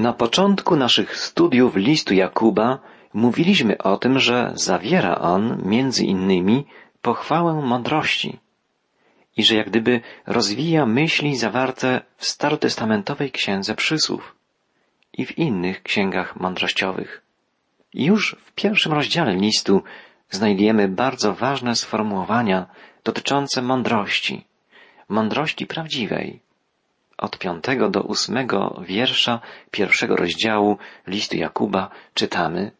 Na początku naszych studiów listu Jakuba mówiliśmy o tym, że zawiera on między innymi pochwałę mądrości i że jak gdyby rozwija myśli zawarte w starotestamentowej księdze przysłów i w innych księgach mądrościowych. Już w pierwszym rozdziale listu znajdujemy bardzo ważne sformułowania dotyczące mądrości, mądrości prawdziwej. Od piątego do ósmego wiersza pierwszego rozdziału listu Jakuba czytamy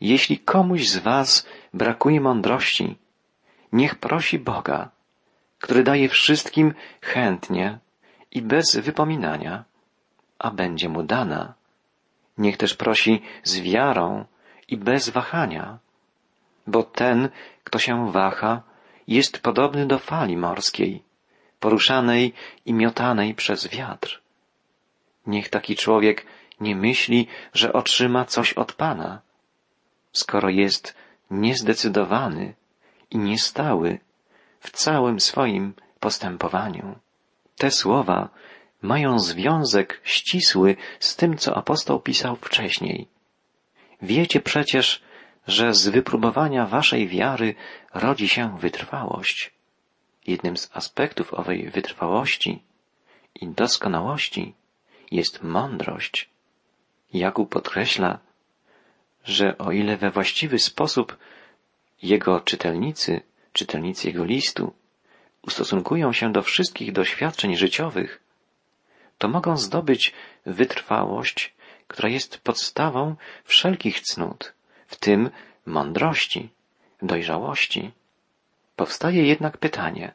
Jeśli komuś z was brakuje mądrości, niech prosi Boga, który daje wszystkim chętnie i bez wypominania, a będzie mu dana. Niech też prosi z wiarą i bez wahania, bo ten, kto się waha, jest podobny do fali morskiej, poruszanej i miotanej przez wiatr. Niech taki człowiek nie myśli, że otrzyma coś od Pana, skoro jest niezdecydowany i niestały w całym swoim postępowaniu. Te słowa mają związek ścisły z tym, co apostoł pisał wcześniej. Wiecie przecież, że z wypróbowania waszej wiary rodzi się wytrwałość. Jednym z aspektów owej wytrwałości i doskonałości jest mądrość. Jakub podkreśla, że o ile we właściwy sposób jego czytelnicy, czytelnicy jego listu, ustosunkują się do wszystkich doświadczeń życiowych, to mogą zdobyć wytrwałość, która jest podstawą wszelkich cnót, w tym mądrości, dojrzałości. Powstaje jednak pytanie,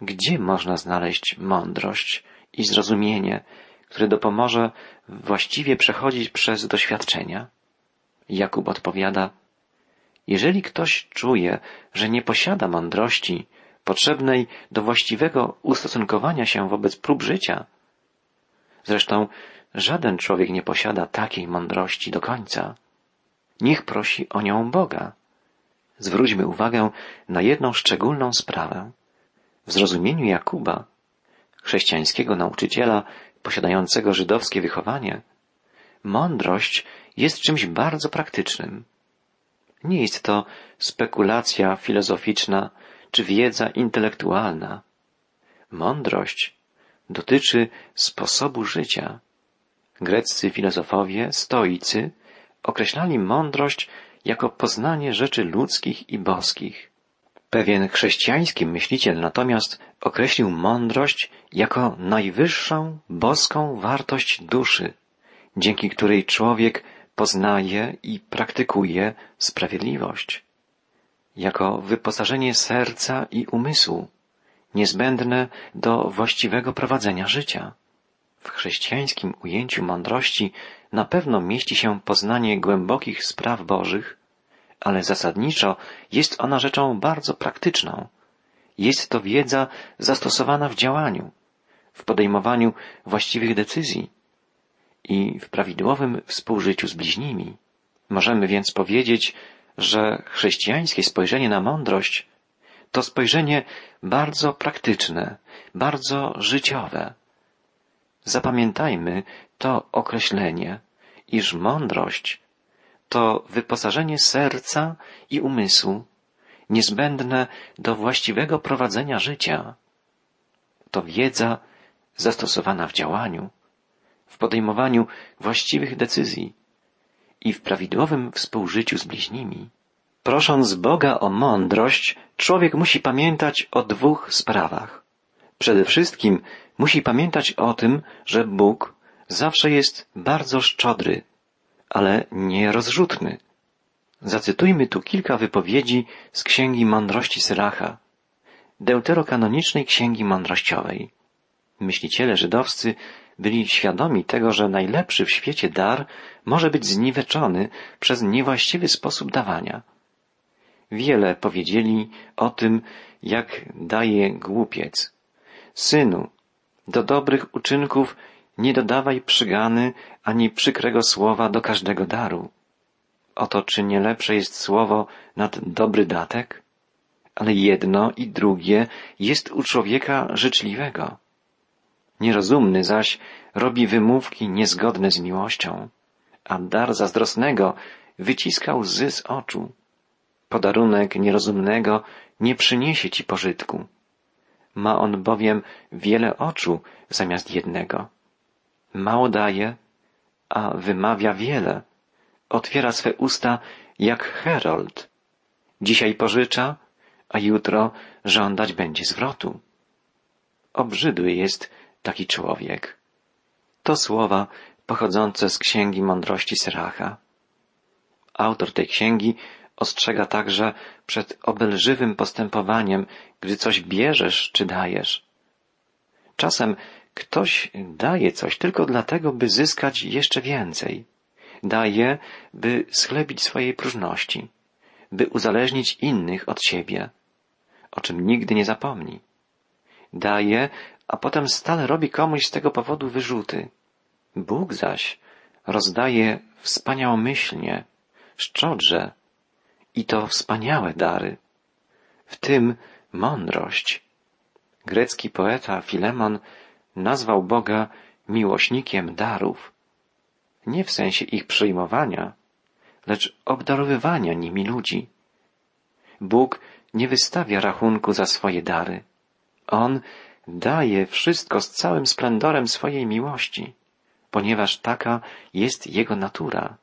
gdzie można znaleźć mądrość i zrozumienie, które dopomoże właściwie przechodzić przez doświadczenia? Jakub odpowiada, jeżeli ktoś czuje, że nie posiada mądrości potrzebnej do właściwego ustosunkowania się wobec prób życia, zresztą żaden człowiek nie posiada takiej mądrości do końca, niech prosi o nią Boga. Zwróćmy uwagę na jedną szczególną sprawę. W zrozumieniu Jakuba, chrześcijańskiego nauczyciela posiadającego żydowskie wychowanie, mądrość jest czymś bardzo praktycznym. Nie jest to spekulacja filozoficzna czy wiedza intelektualna. Mądrość dotyczy sposobu życia. Greccy filozofowie, stoicy określali mądrość jako poznanie rzeczy ludzkich i boskich. Pewien chrześcijański myśliciel natomiast określił mądrość jako najwyższą boską wartość duszy, dzięki której człowiek poznaje i praktykuje sprawiedliwość, jako wyposażenie serca i umysłu, niezbędne do właściwego prowadzenia życia. W chrześcijańskim ujęciu mądrości na pewno mieści się poznanie głębokich spraw Bożych, ale zasadniczo jest ona rzeczą bardzo praktyczną. Jest to wiedza zastosowana w działaniu, w podejmowaniu właściwych decyzji i w prawidłowym współżyciu z bliźnimi. Możemy więc powiedzieć, że chrześcijańskie spojrzenie na mądrość to spojrzenie bardzo praktyczne, bardzo życiowe. Zapamiętajmy to określenie, iż mądrość to wyposażenie serca i umysłu niezbędne do właściwego prowadzenia życia. To wiedza zastosowana w działaniu, w podejmowaniu właściwych decyzji i w prawidłowym współżyciu z bliźnimi. Prosząc Boga o mądrość, człowiek musi pamiętać o dwóch sprawach. Przede wszystkim musi pamiętać o tym, że Bóg zawsze jest bardzo szczodry, ale nie rozrzutny. Zacytujmy tu kilka wypowiedzi z Księgi Mądrości Syracha, deuterokanonicznej Księgi Mądrościowej. Myśliciele żydowscy byli świadomi tego, że najlepszy w świecie dar może być zniweczony przez niewłaściwy sposób dawania. Wiele powiedzieli o tym, jak daje głupiec. Synu, do dobrych uczynków nie dodawaj przygany ani przykrego słowa do każdego daru. Oto czy nie lepsze jest słowo nad dobry datek? Ale jedno i drugie jest u człowieka życzliwego. Nierozumny zaś robi wymówki niezgodne z miłością, a dar zazdrosnego wyciska łzy z oczu. Podarunek nierozumnego nie przyniesie ci pożytku. Ma on bowiem wiele oczu zamiast jednego. Mało daje, a wymawia wiele. Otwiera swe usta jak herold. Dzisiaj pożycza, a jutro żądać będzie zwrotu. Obrzydły jest taki człowiek. To słowa pochodzące z Księgi Mądrości Syracha. Autor tej księgi ostrzega także przed obelżywym postępowaniem, gdy coś bierzesz czy dajesz. Czasem ktoś daje coś tylko dlatego, by zyskać jeszcze więcej. Daje, by schlebić swojej próżności, by uzależnić innych od siebie, o czym nigdy nie zapomni. Daje, a potem stale robi komuś z tego powodu wyrzuty. Bóg zaś rozdaje wspaniałomyślnie, szczodrze i to wspaniałe dary. W tym mądrość. Grecki poeta Filemon nazwał Boga miłośnikiem darów. Nie w sensie ich przyjmowania, lecz obdarowywania nimi ludzi. Bóg nie wystawia rachunku za swoje dary. On daje wszystko z całym splendorem swojej miłości, ponieważ taka jest Jego natura.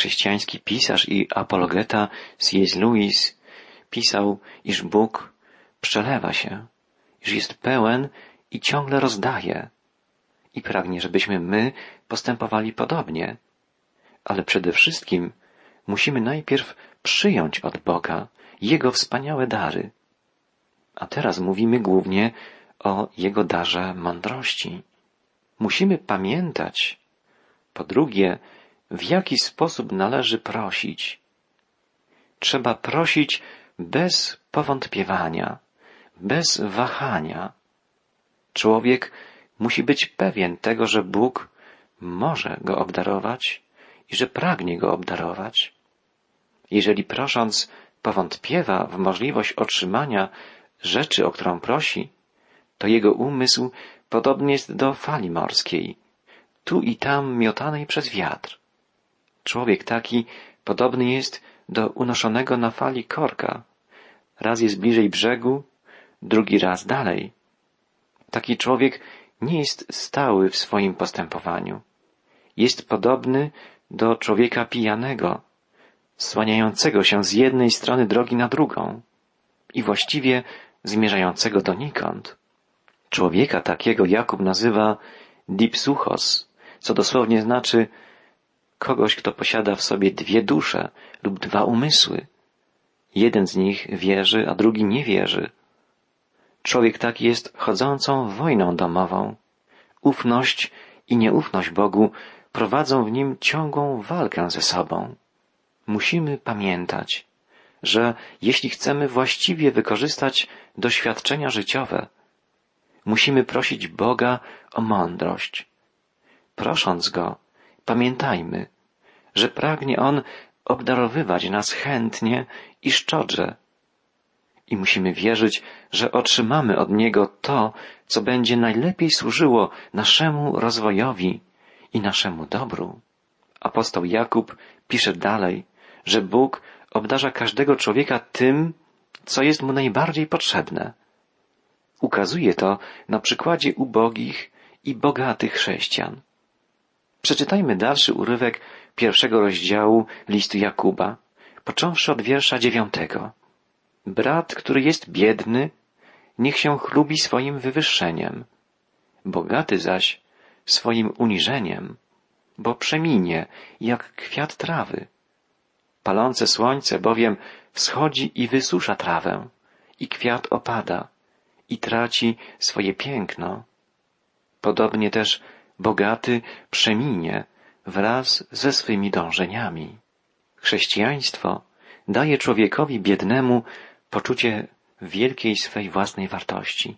Chrześcijański pisarz i apologeta C.S. Lewis pisał, iż Bóg przelewa się, iż jest pełen i ciągle rozdaje i pragnie, żebyśmy my postępowali podobnie. Ale przede wszystkim musimy najpierw przyjąć od Boga Jego wspaniałe dary. A teraz mówimy głównie o Jego darze mądrości. Musimy pamiętać, po drugie, w jaki sposób należy prosić. Trzeba prosić bez powątpiewania, bez wahania. Człowiek musi być pewien tego, że Bóg może go obdarować i że pragnie go obdarować. Jeżeli prosząc powątpiewa w możliwość otrzymania rzeczy, o którą prosi, to jego umysł podobny jest do fali morskiej, tu i tam miotanej przez wiatr. Człowiek taki podobny jest do unoszonego na fali korka. Raz jest bliżej brzegu, drugi raz dalej. Taki człowiek nie jest stały w swoim postępowaniu. Jest podobny do człowieka pijanego, słaniającego się z jednej strony drogi na drugą i właściwie zmierzającego donikąd. Człowieka takiego Jakub nazywa dipsuchos, co dosłownie znaczy kogoś, kto posiada w sobie dwie dusze lub dwa umysły. Jeden z nich wierzy, a drugi nie wierzy. Człowiek taki jest chodzącą wojną domową. Ufność i nieufność Bogu prowadzą w nim ciągłą walkę ze sobą. Musimy pamiętać, że jeśli chcemy właściwie wykorzystać doświadczenia życiowe, musimy prosić Boga o mądrość. Prosząc Go, pamiętajmy, że pragnie On obdarowywać nas chętnie i szczodrze. I musimy wierzyć, że otrzymamy od Niego to, co będzie najlepiej służyło naszemu rozwojowi i naszemu dobru. Apostoł Jakub pisze dalej, że Bóg obdarza każdego człowieka tym, co jest mu najbardziej potrzebne. Ukazuje to na przykładzie ubogich i bogatych chrześcijan. Przeczytajmy dalszy urywek pierwszego rozdziału listu Jakuba, począwszy od wiersza dziewiątego. Brat, który jest biedny, niech się chlubi swoim wywyższeniem, bogaty zaś swoim uniżeniem, bo przeminie jak kwiat trawy. Palące słońce bowiem wschodzi i wysusza trawę, i kwiat opada, i traci swoje piękno. Podobnie też bogaty przeminie wraz ze swymi dążeniami. Chrześcijaństwo daje człowiekowi biednemu poczucie wielkiej swej własnej wartości.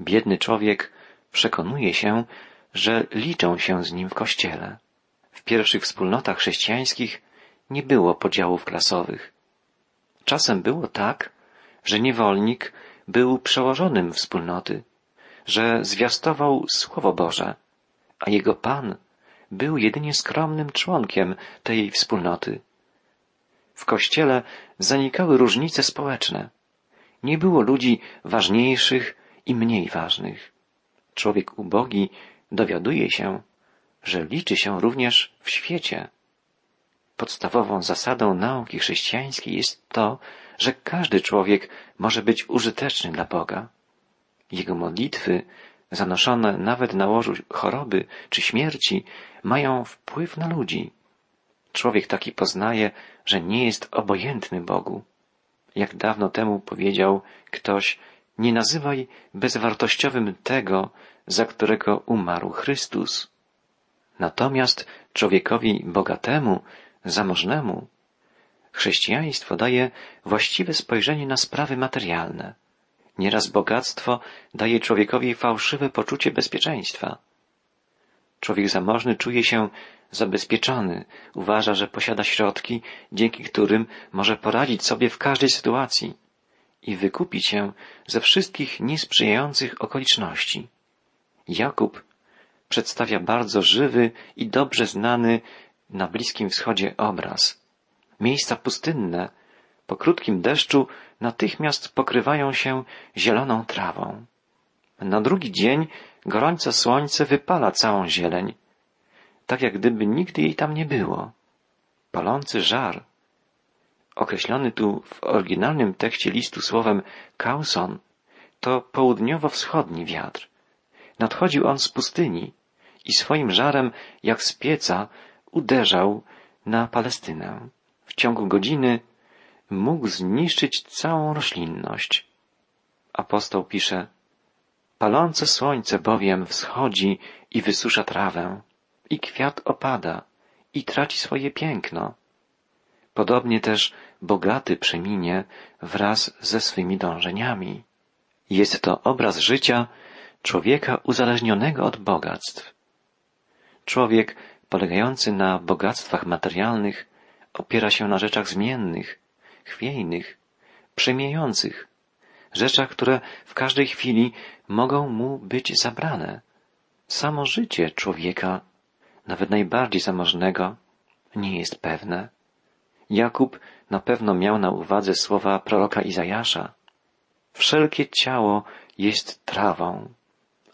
Biedny człowiek przekonuje się, że liczą się z nim w kościele. W pierwszych wspólnotach chrześcijańskich nie było podziałów klasowych. Czasem było tak, że niewolnik był przełożonym wspólnoty, że zwiastował Słowo Boże, a jego Pan był jedynie skromnym członkiem tej wspólnoty. W Kościele zanikały różnice społeczne. Nie było ludzi ważniejszych i mniej ważnych. Człowiek ubogi dowiaduje się, że liczy się również w świecie. Podstawową zasadą nauki chrześcijańskiej jest to, że każdy człowiek może być użyteczny dla Boga. Jego modlitwy, zanoszone nawet na łożu choroby czy śmierci, mają wpływ na ludzi. Człowiek taki poznaje, że nie jest obojętny Bogu. Jak dawno temu powiedział ktoś, nie nazywaj bezwartościowym tego, za którego umarł Chrystus. Natomiast człowiekowi bogatemu, zamożnemu, chrześcijaństwo daje właściwe spojrzenie na sprawy materialne. Nieraz bogactwo daje człowiekowi fałszywe poczucie bezpieczeństwa. Człowiek zamożny czuje się zabezpieczony, uważa, że posiada środki, dzięki którym może poradzić sobie w każdej sytuacji i wykupić się ze wszystkich niesprzyjających okoliczności. Jakub przedstawia bardzo żywy i dobrze znany na Bliskim Wschodzie obraz. Miejsca pustynne po krótkim deszczu natychmiast pokrywają się zieloną trawą. Na drugi dzień gorące słońce wypala całą zieleń, tak jak gdyby nigdy jej tam nie było. Palący żar, określony tu w oryginalnym tekście listu słowem kauson, to południowo-wschodni wiatr. Nadchodził on z pustyni i swoim żarem, jak z pieca, uderzał na Palestynę. W ciągu godziny mógł zniszczyć całą roślinność. Apostoł pisze, palące słońce bowiem wschodzi i wysusza trawę, i kwiat opada, i traci swoje piękno. Podobnie też bogaty przeminie wraz ze swymi dążeniami. Jest to obraz życia człowieka uzależnionego od bogactw. Człowiek polegający na bogactwach materialnych opiera się na rzeczach zmiennych, chwiejnych, przemijających, rzeczach, które w każdej chwili mogą mu być zabrane. Samo życie człowieka, nawet najbardziej zamożnego, nie jest pewne. Jakub na pewno miał na uwadze słowa proroka Izajasza. Wszelkie ciało jest trawą,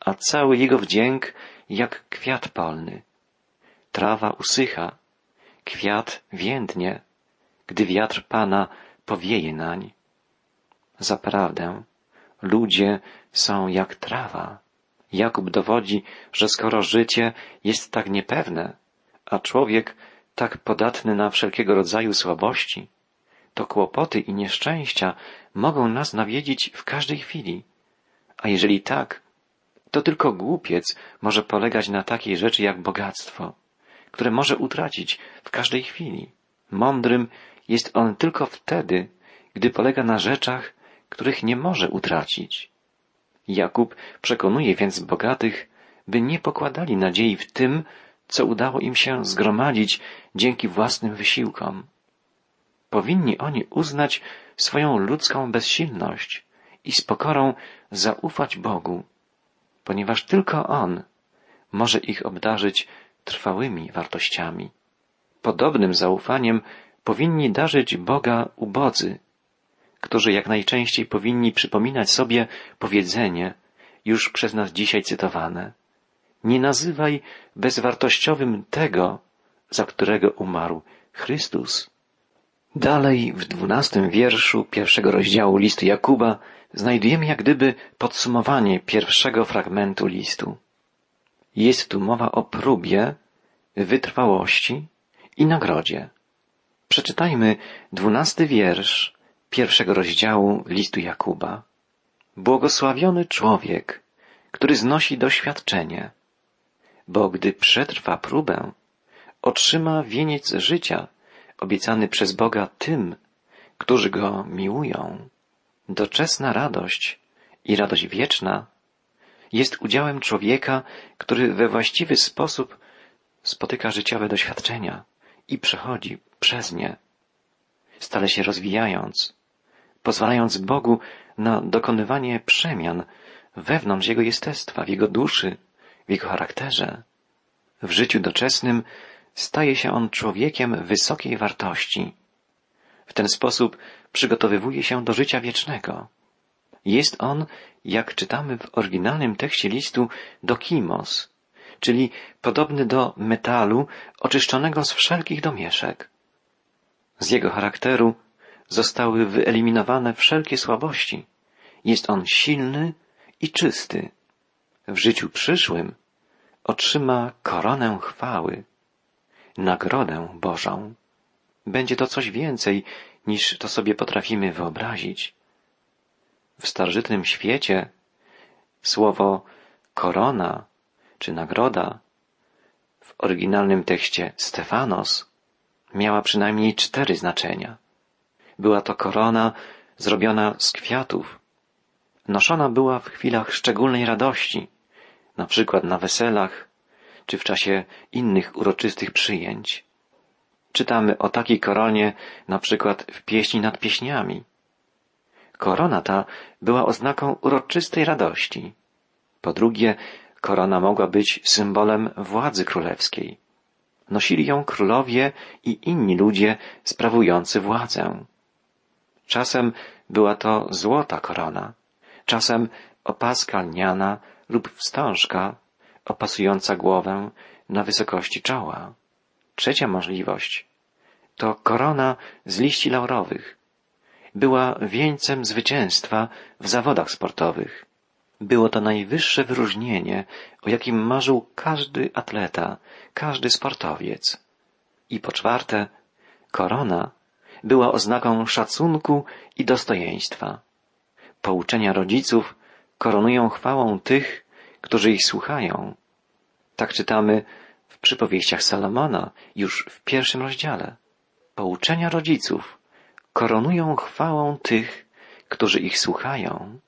a cały jego wdzięk jak kwiat polny. Trawa usycha, kwiat więdnie, gdy wiatr Pana powieje nań. Zaprawdę, ludzie są jak trawa. Jakub dowodzi, że skoro życie jest tak niepewne, a człowiek tak podatny na wszelkiego rodzaju słabości, to kłopoty i nieszczęścia mogą nas nawiedzić w każdej chwili. A jeżeli tak, to tylko głupiec może polegać na takiej rzeczy jak bogactwo, które może utracić w każdej chwili. Mądrym jest on tylko wtedy, gdy polega na rzeczach, których nie może utracić. Jakub przekonuje więc bogatych, by nie pokładali nadziei w tym, co udało im się zgromadzić dzięki własnym wysiłkom. Powinni oni uznać swoją ludzką bezsilność i z pokorą zaufać Bogu, ponieważ tylko On może ich obdarzyć trwałymi wartościami. Podobnym zaufaniem powinni darzyć Boga ubodzy, którzy jak najczęściej powinni przypominać sobie powiedzenie, już przez nas dzisiaj cytowane. Nie nazywaj bezwartościowym tego, za którego umarł Chrystus. Dalej w dwunastym wierszu pierwszego rozdziału listu Jakuba znajdujemy jak gdyby podsumowanie pierwszego fragmentu listu. Jest tu mowa o próbie, wytrwałości i nagrodzie. Przeczytajmy dwunasty wiersz pierwszego rozdziału listu Jakuba. Błogosławiony człowiek, który znosi doświadczenie, bo gdy przetrwa próbę, otrzyma wieniec życia obiecany przez Boga tym, którzy go miłują. Doczesna radość i radość wieczna jest udziałem człowieka, który we właściwy sposób spotyka życiowe doświadczenia i przechodzi przez nie, stale się rozwijając, pozwalając Bogu na dokonywanie przemian wewnątrz jego jestestwa, w jego duszy, w jego charakterze. W życiu doczesnym staje się on człowiekiem wysokiej wartości. W ten sposób przygotowywuje się do życia wiecznego. Jest on, jak czytamy w oryginalnym tekście listu, dokimos, czyli podobny do metalu oczyszczonego z wszelkich domieszek. Z jego charakteru zostały wyeliminowane wszelkie słabości. Jest on silny i czysty. W życiu przyszłym otrzyma koronę chwały, nagrodę Bożą. Będzie to coś więcej, niż to sobie potrafimy wyobrazić. W starożytnym świecie słowo korona czy nagroda w oryginalnym tekście Stefanos miała przynajmniej cztery znaczenia. Była to korona zrobiona z kwiatów. Noszona była w chwilach szczególnej radości, na przykład na weselach czy w czasie innych uroczystych przyjęć. Czytamy o takiej koronie na przykład w pieśni nad pieśniami. Korona ta była oznaką uroczystej radości. Po drugie, korona mogła być symbolem władzy królewskiej. Nosili ją królowie i inni ludzie sprawujący władzę. Czasem była to złota korona, czasem opaska lniana lub wstążka opasująca głowę na wysokości czoła. Trzecia możliwość to korona z liści laurowych. Była wieńcem zwycięstwa w zawodach sportowych. Było to najwyższe wyróżnienie, o jakim marzył każdy atleta, każdy sportowiec. I po czwarte, korona była oznaką szacunku i dostojeństwa. Pouczenia rodziców koronują chwałą tych, którzy ich słuchają. Tak czytamy w przypowieściach Salomona już w pierwszym rozdziale. Pouczenia rodziców koronują chwałą tych, którzy ich słuchają.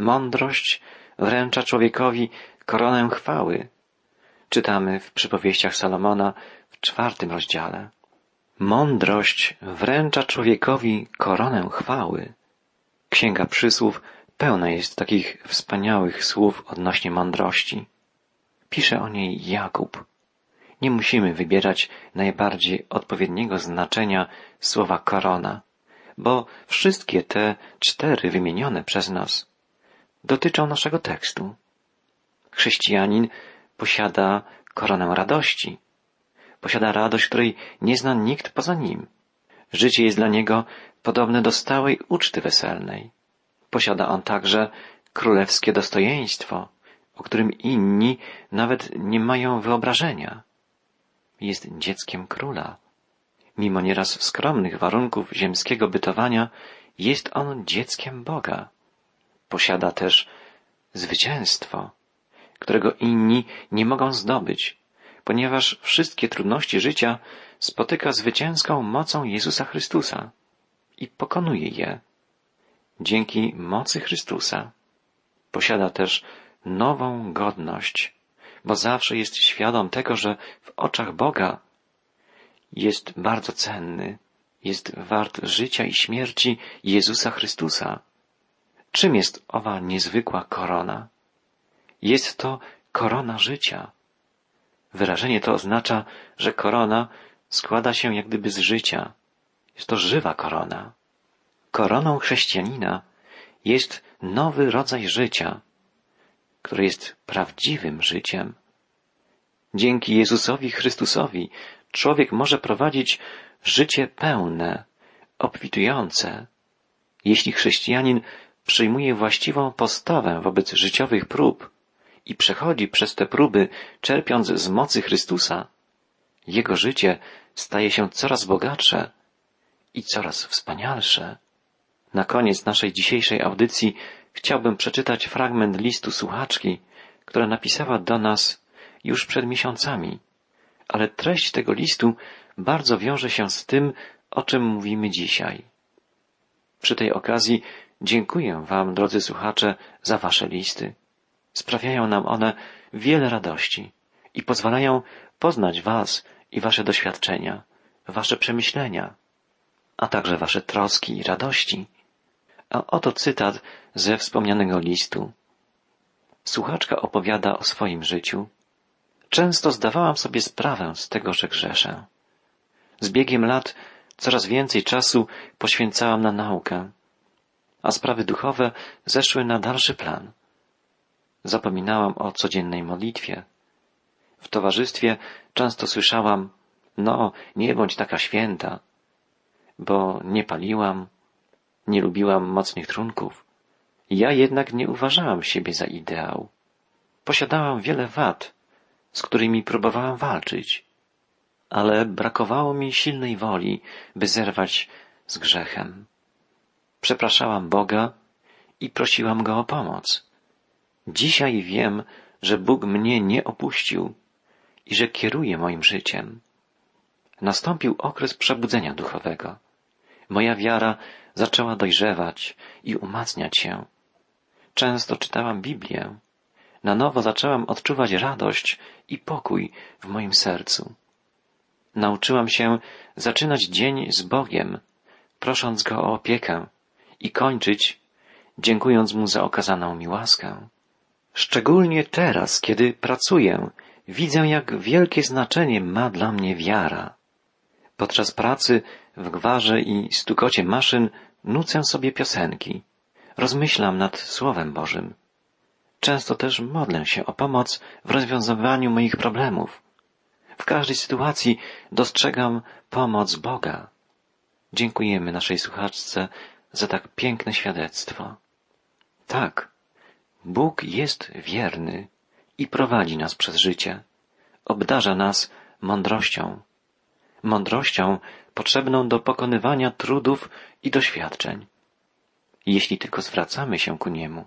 Mądrość wręcza człowiekowi koronę chwały. Czytamy w przypowieściach Salomona w czwartym rozdziale. Mądrość wręcza człowiekowi koronę chwały. Księga Przysłów pełna jest takich wspaniałych słów odnośnie mądrości. Pisze o niej Jakub. Nie musimy wybierać najbardziej odpowiedniego znaczenia słowa korona, bo wszystkie te cztery wymienione przez nas dotyczą naszego tekstu. Chrześcijanin posiada koronę radości. Posiada radość, której nie zna nikt poza nim. Życie jest dla niego podobne do stałej uczty weselnej. Posiada on także królewskie dostojeństwo, o którym inni nawet nie mają wyobrażenia. Jest dzieckiem króla. Mimo nieraz skromnych warunków ziemskiego bytowania, jest on dzieckiem Boga. Posiada też zwycięstwo, którego inni nie mogą zdobyć, ponieważ wszystkie trudności życia spotyka zwycięską mocą Jezusa Chrystusa i pokonuje je. Dzięki mocy Chrystusa posiada też nową godność, bo zawsze jest świadom tego, że w oczach Boga jest bardzo cenny, jest wart życia i śmierci Jezusa Chrystusa. Czym jest owa niezwykła korona? Jest to korona życia. Wyrażenie to oznacza, że korona składa się jak gdyby z życia. Jest to żywa korona. Koroną chrześcijanina jest nowy rodzaj życia, które jest prawdziwym życiem. Dzięki Jezusowi Chrystusowi człowiek może prowadzić życie pełne, obfitujące. Jeśli chrześcijanin przyjmuje właściwą postawę wobec życiowych prób i przechodzi przez te próby, czerpiąc z mocy Chrystusa, jego życie staje się coraz bogatsze i coraz wspanialsze. Na koniec naszej dzisiejszej audycji chciałbym przeczytać fragment listu słuchaczki, która napisała do nas już przed miesiącami, ale treść tego listu bardzo wiąże się z tym, o czym mówimy dzisiaj. Przy tej okazji dziękuję Wam, drodzy słuchacze, za Wasze listy. Sprawiają nam one wiele radości i pozwalają poznać Was i Wasze doświadczenia, Wasze przemyślenia, a także Wasze troski i radości. A oto cytat ze wspomnianego listu. słuchaczka opowiada o swoim życiu, często zdawałam sobie sprawę z tego, że grzeszę. Z biegiem lat coraz więcej czasu poświęcałam na naukę, a sprawy duchowe zeszły na dalszy plan. Zapominałam o codziennej modlitwie. W towarzystwie często słyszałam, no, nie bądź taka święta, bo nie paliłam, nie lubiłam mocnych trunków. Ja jednak nie uważałam siebie za ideał. Posiadałam wiele wad, z którymi próbowałam walczyć, ale brakowało mi silnej woli, by zerwać z grzechem. Przepraszałam Boga i prosiłam Go o pomoc. Dzisiaj wiem, że Bóg mnie nie opuścił i że kieruje moim życiem. Nastąpił okres przebudzenia duchowego. Moja wiara zaczęła dojrzewać i umacniać się. Często czytałam Biblię. Na nowo zaczęłam odczuwać radość i pokój w moim sercu. Nauczyłam się zaczynać dzień z Bogiem, prosząc Go o opiekę i kończyć, dziękując Mu za okazaną mi łaskę. Szczególnie teraz, kiedy pracuję, widzę, jak wielkie znaczenie ma dla mnie wiara. Podczas pracy w gwarze i stukocie maszyn nucę sobie piosenki. Rozmyślam nad Słowem Bożym. Często też modlę się o pomoc w rozwiązywaniu moich problemów. W każdej sytuacji dostrzegam pomoc Boga. Dziękujemy naszej słuchaczce za tak piękne świadectwo. Tak, Bóg jest wierny i prowadzi nas przez życie. Obdarza nas mądrością. Mądrością potrzebną do pokonywania trudów i doświadczeń. Jeśli tylko zwracamy się ku Niemu,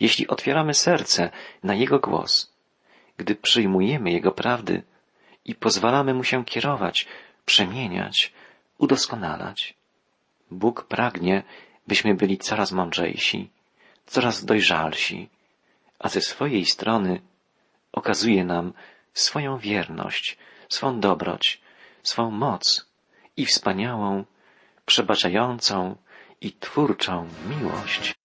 jeśli otwieramy serce na Jego głos, gdy przyjmujemy Jego prawdy i pozwalamy Mu się kierować, przemieniać, udoskonalać. Bóg pragnie, byśmy byli coraz mądrzejsi, coraz dojrzalsi, a ze swojej strony okazuje nam swoją wierność, swą dobroć, swą moc i wspaniałą, przebaczającą i twórczą miłość.